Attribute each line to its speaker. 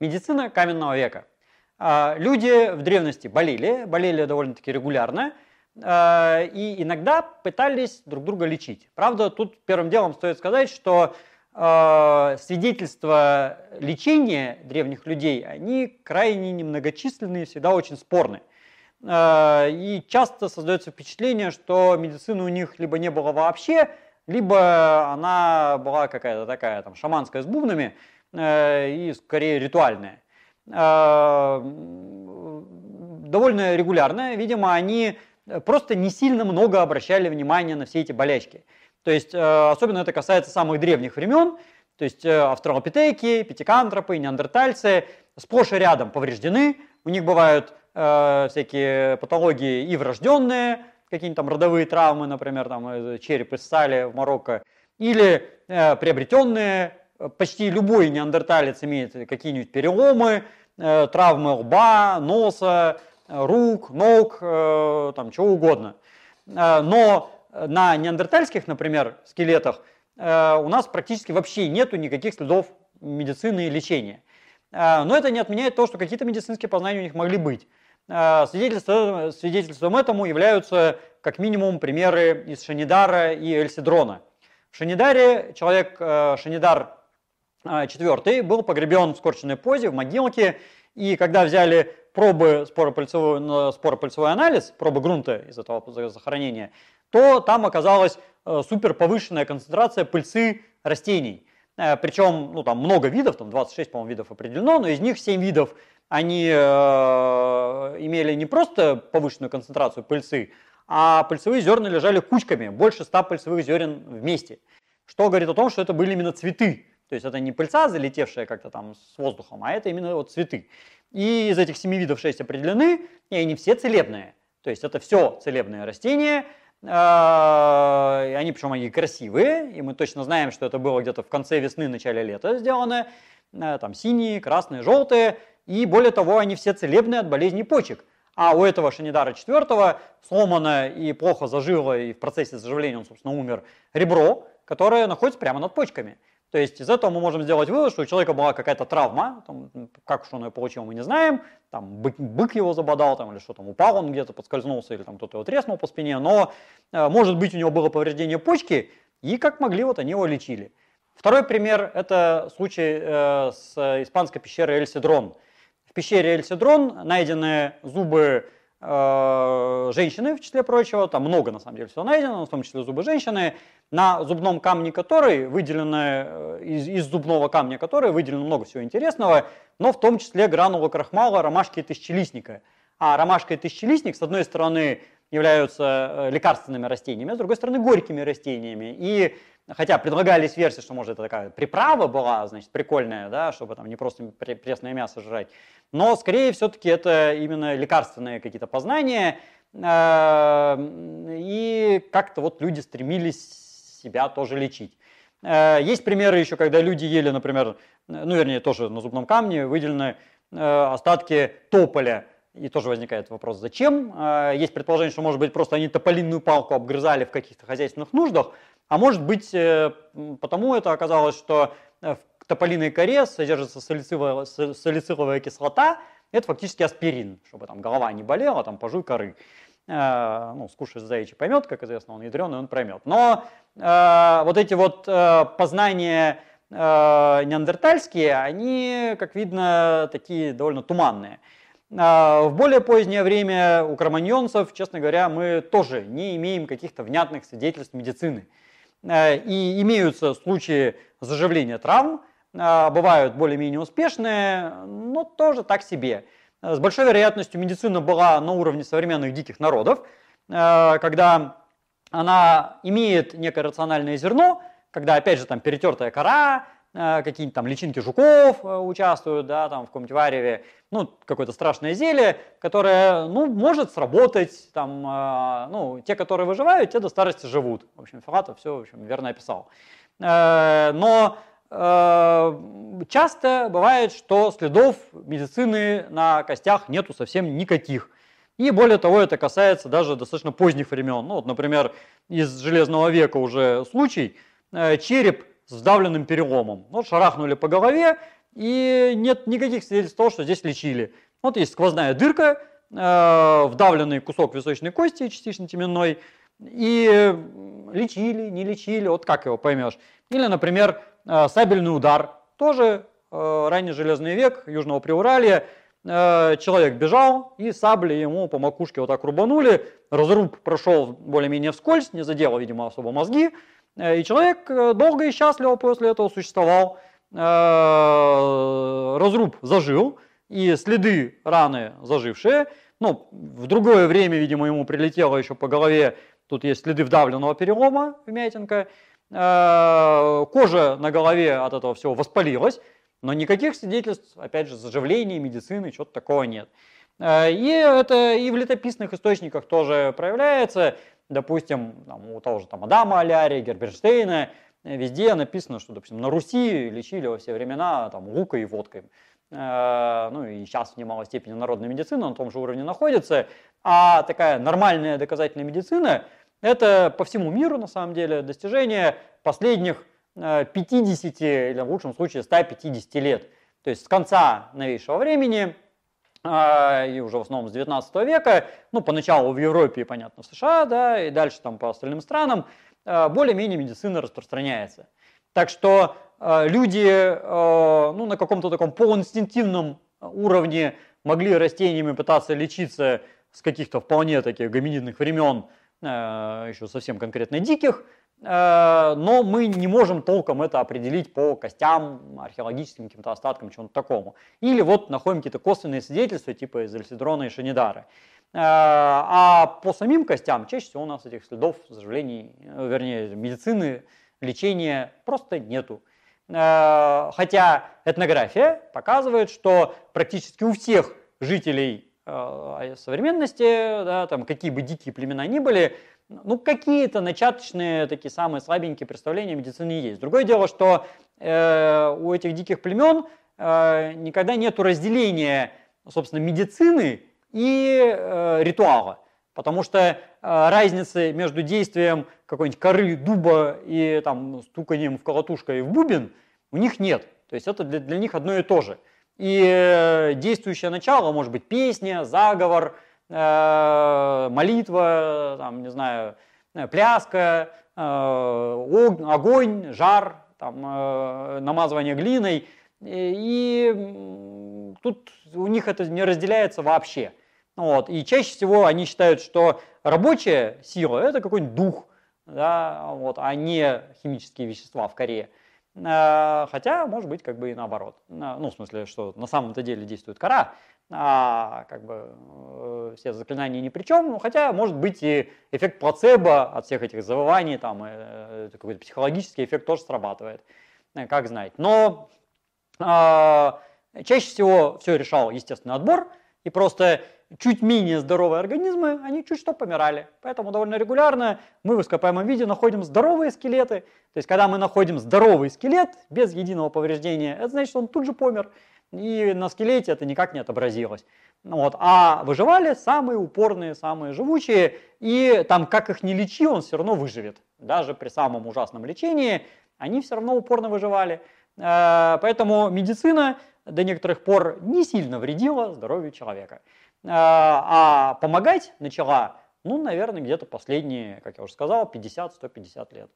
Speaker 1: Медицина каменного века. А, люди в древности болели, болели довольно-таки регулярно, а, и иногда пытались друг друга лечить. Правда, тут первым делом стоит сказать, что а, свидетельства лечения древних людей, они крайне немногочисленные, всегда очень спорные. И часто создается впечатление, что медицины у них либо не было вообще, либо она была какая-то такая там шаманская с бубнами и скорее ритуальная. Э, довольно регулярная, видимо, они просто не сильно много обращали внимания на все эти болячки. То есть, э, особенно это касается самых древних времен, то есть австралопитеки, пятикантропы, неандертальцы сплошь и рядом повреждены, у них бывают всякие патологии и врожденные, какие-нибудь там родовые травмы, например, там э, череп из стали в Марокко, или э, приобретенные, почти любой неандерталец имеет какие-нибудь переломы, э, травмы лба, носа, рук, ног, э, там чего угодно. Э, но на неандертальских, например, скелетах э, у нас практически вообще нету никаких следов медицины и лечения. Э, но это не отменяет то, что какие-то медицинские познания у них могли быть. Э, свидетельством, свидетельством этому являются как минимум примеры из Шанидара и Эльсидрона. В Шанидаре человек э, Шанидар IV э, был погребен в скорченной позе в могилке, и когда взяли пробы споропыльцевой, анализ, пробы грунта из этого захоронения, то там оказалась супер повышенная концентрация пыльцы растений. Причем ну, там много видов, там 26, по-моему, видов определено, но из них 7 видов они э, имели не просто повышенную концентрацию пыльцы, а пыльцевые зерна лежали кучками, больше 100 пыльцевых зерен вместе. Что говорит о том, что это были именно цветы. То есть это не пыльца, залетевшая как-то там с воздухом, а это именно вот цветы. И из этих семи видов шесть определены, и они все целебные. То есть это все целебные растения, э, они причем они красивые, и мы точно знаем, что это было где-то в конце весны, начале лета сделано. Э, там синие, красные, желтые. И более того, они все целебные от болезней почек. А у этого Шанидара IV сломано и плохо зажило, и в процессе заживления он, собственно, умер, ребро, которое находится прямо над почками. То есть из этого мы можем сделать вывод, что у человека была какая-то травма, там, как уж он ее получил, мы не знаем, там бык, бык его забодал, там, или что там, упал он где-то, подскользнулся, или там кто-то его треснул по спине, но э, может быть у него было повреждение почки, и как могли, вот они его лечили. Второй пример – это случай э, с испанской пещерой Эль-Седрон – пещере Эльсидрон найдены зубы женщины, в числе прочего, там много на самом деле всего найдено, в том числе зубы женщины, на зубном камне которой выделено, э, из, из зубного камня которой выделено много всего интересного, но в том числе гранулы крахмала, ромашки и тысячелистника. А ромашка и тысячелистник, с одной стороны, являются э, лекарственными растениями, а с другой стороны, горькими растениями. И Хотя предлагались версии, что может это такая приправа была, значит, прикольная, да, чтобы там не просто пресное мясо жрать. Но скорее все-таки это именно лекарственные какие-то познания. Э, и как-то вот люди стремились себя тоже лечить. Э, есть примеры еще, когда люди ели, например, ну вернее тоже на зубном камне выделены остатки тополя. И тоже возникает вопрос, зачем? Есть предположение, что, может быть, просто они тополинную палку обгрызали в каких-то хозяйственных нуждах, а может быть, э, потому это оказалось, что э, в тополиной коре содержится салициловая, салициловая кислота, это фактически аспирин, чтобы там голова не болела, там пожуй коры. Э, ну, скушаешь заячий поймет, как известно, он ядреный, он проймет. Но вот эти вот познания неандертальские, они, как видно, такие довольно туманные. В более позднее время у кроманьонцев, честно говоря, мы тоже не имеем каких-то внятных свидетельств медицины. Э, и имеются случаи заживления травм, э, бывают более-менее успешные, но тоже так себе. С большой вероятностью медицина была на уровне современных диких народов, когда она имеет некое рациональное зерно, когда, опять же, там перетертая кора, какие-нибудь там личинки жуков э, участвуют, да, там в каком-нибудь вареве, ну, какое-то страшное зелье, которое, ну, может сработать, там, э, ну, те, которые выживают, те до старости живут. В общем, Филатов все, в общем, верно описал. Но часто бывает, что следов медицины на костях нету совсем никаких. И более того, это касается даже достаточно поздних времен. Ну, вот, например, из Железного века уже случай. Череп с вдавленным переломом. Вот шарахнули по голове, и нет никаких свидетельств того, что здесь лечили. Вот есть сквозная дырка, э, вдавленный кусок височной кости, частично теменной, и лечили, не лечили, вот как его поймешь. Или, например, э, сабельный удар, тоже э, ранний железный век, Южного Приуралья, человек бежал, и сабли ему по макушке вот так рубанули, разруб прошел более-менее вскользь, не задел, видимо, особо мозги, и человек долго и счастливо после этого существовал. Разруб зажил, и следы раны зажившие, ну, в другое время, видимо, ему прилетело еще по голове Тут есть следы вдавленного перелома, вмятинка. Кожа на голове от этого всего воспалилась, но никаких свидетельств, опять же, заживления, медицины, чего-то такого нет. Э, и это и в летописных источниках тоже проявляется. Допустим, там, у того же там, Адама Алярия, Герберштейна, везде написано, что, допустим, на Руси лечили во все времена там, лукой и водкой. Э, ну и сейчас в немалой степени народная медицина на том же уровне находится. А такая нормальная доказательная медицина – это по всему миру, на самом деле, достижение последних 50 э, или в лучшем случае 150 лет. То есть с конца новейшего времени э, и уже в основном с 19 века, ну, поначалу в Европе и, понятно, в США, да, и дальше там по остальным странам, э, более-менее медицина распространяется. Так что люди ну, на каком-то таком полуинстинктивном уровне могли растениями пытаться лечиться с каких-то вполне таких гоминидных времен, еще совсем конкретно диких, но мы не можем толком это определить по костям, археологическим каким-то остаткам, чему-то такому. Или вот находим какие-то косвенные свидетельства, типа из Эльсидрона и Шанидары. Э, а по самим костям чаще всего у нас этих следов заживлений, вернее, медицины, лечения просто нету. Хотя этнография показывает, что практически у всех жителей Э, современности, да, там, какие бы дикие племена ни были, ну, какие-то начаточные, такие самые слабенькие представления о медицине есть. Другое дело, что э, у этих диких племен э, никогда нет разделения, собственно, медицины и э, ритуала. Потому что э, разницы между действием какой-нибудь коры дуба и там, стуканием в колотушка и в бубен у них нет. То есть это для, для них одно и то же. И э, действующее начало может быть песня, заговор, молитва, там, не знаю, э, пляска, огонь, жар, там, намазывание глиной. И тут у них это не разделяется вообще. Вот. И чаще всего они считают, что рабочая сила – это какой-нибудь дух, да, вот, а не химические вещества в коре. Э, хотя, может быть, как бы и наоборот. Э, ну, в смысле, что на самом-то деле действует кора, а как бы э, все заклинания ни при чем. Ну, хотя, может быть, и эффект плацебо от всех этих завываний, там, какой-то психологический эффект тоже срабатывает, как знать. Но чаще всего все решал естественный отбор, и просто чуть менее здоровые организмы, они чуть что помирали. Поэтому довольно регулярно мы в ископаемом виде находим здоровые скелеты. То есть, когда мы находим здоровый скелет без единого повреждения, это значит, что он тут же помер. И на скелете это никак не отобразилось. Вот. А выживали самые упорные, самые живучие. И там, как их не лечи, он все равно выживет. Даже при самом ужасном лечении они все равно упорно выживали. Э, поэтому медицина до некоторых пор не сильно вредила здоровью человека. А, а помогать начала, ну, наверное, где-то последние, как я уже сказал, 50-150 лет.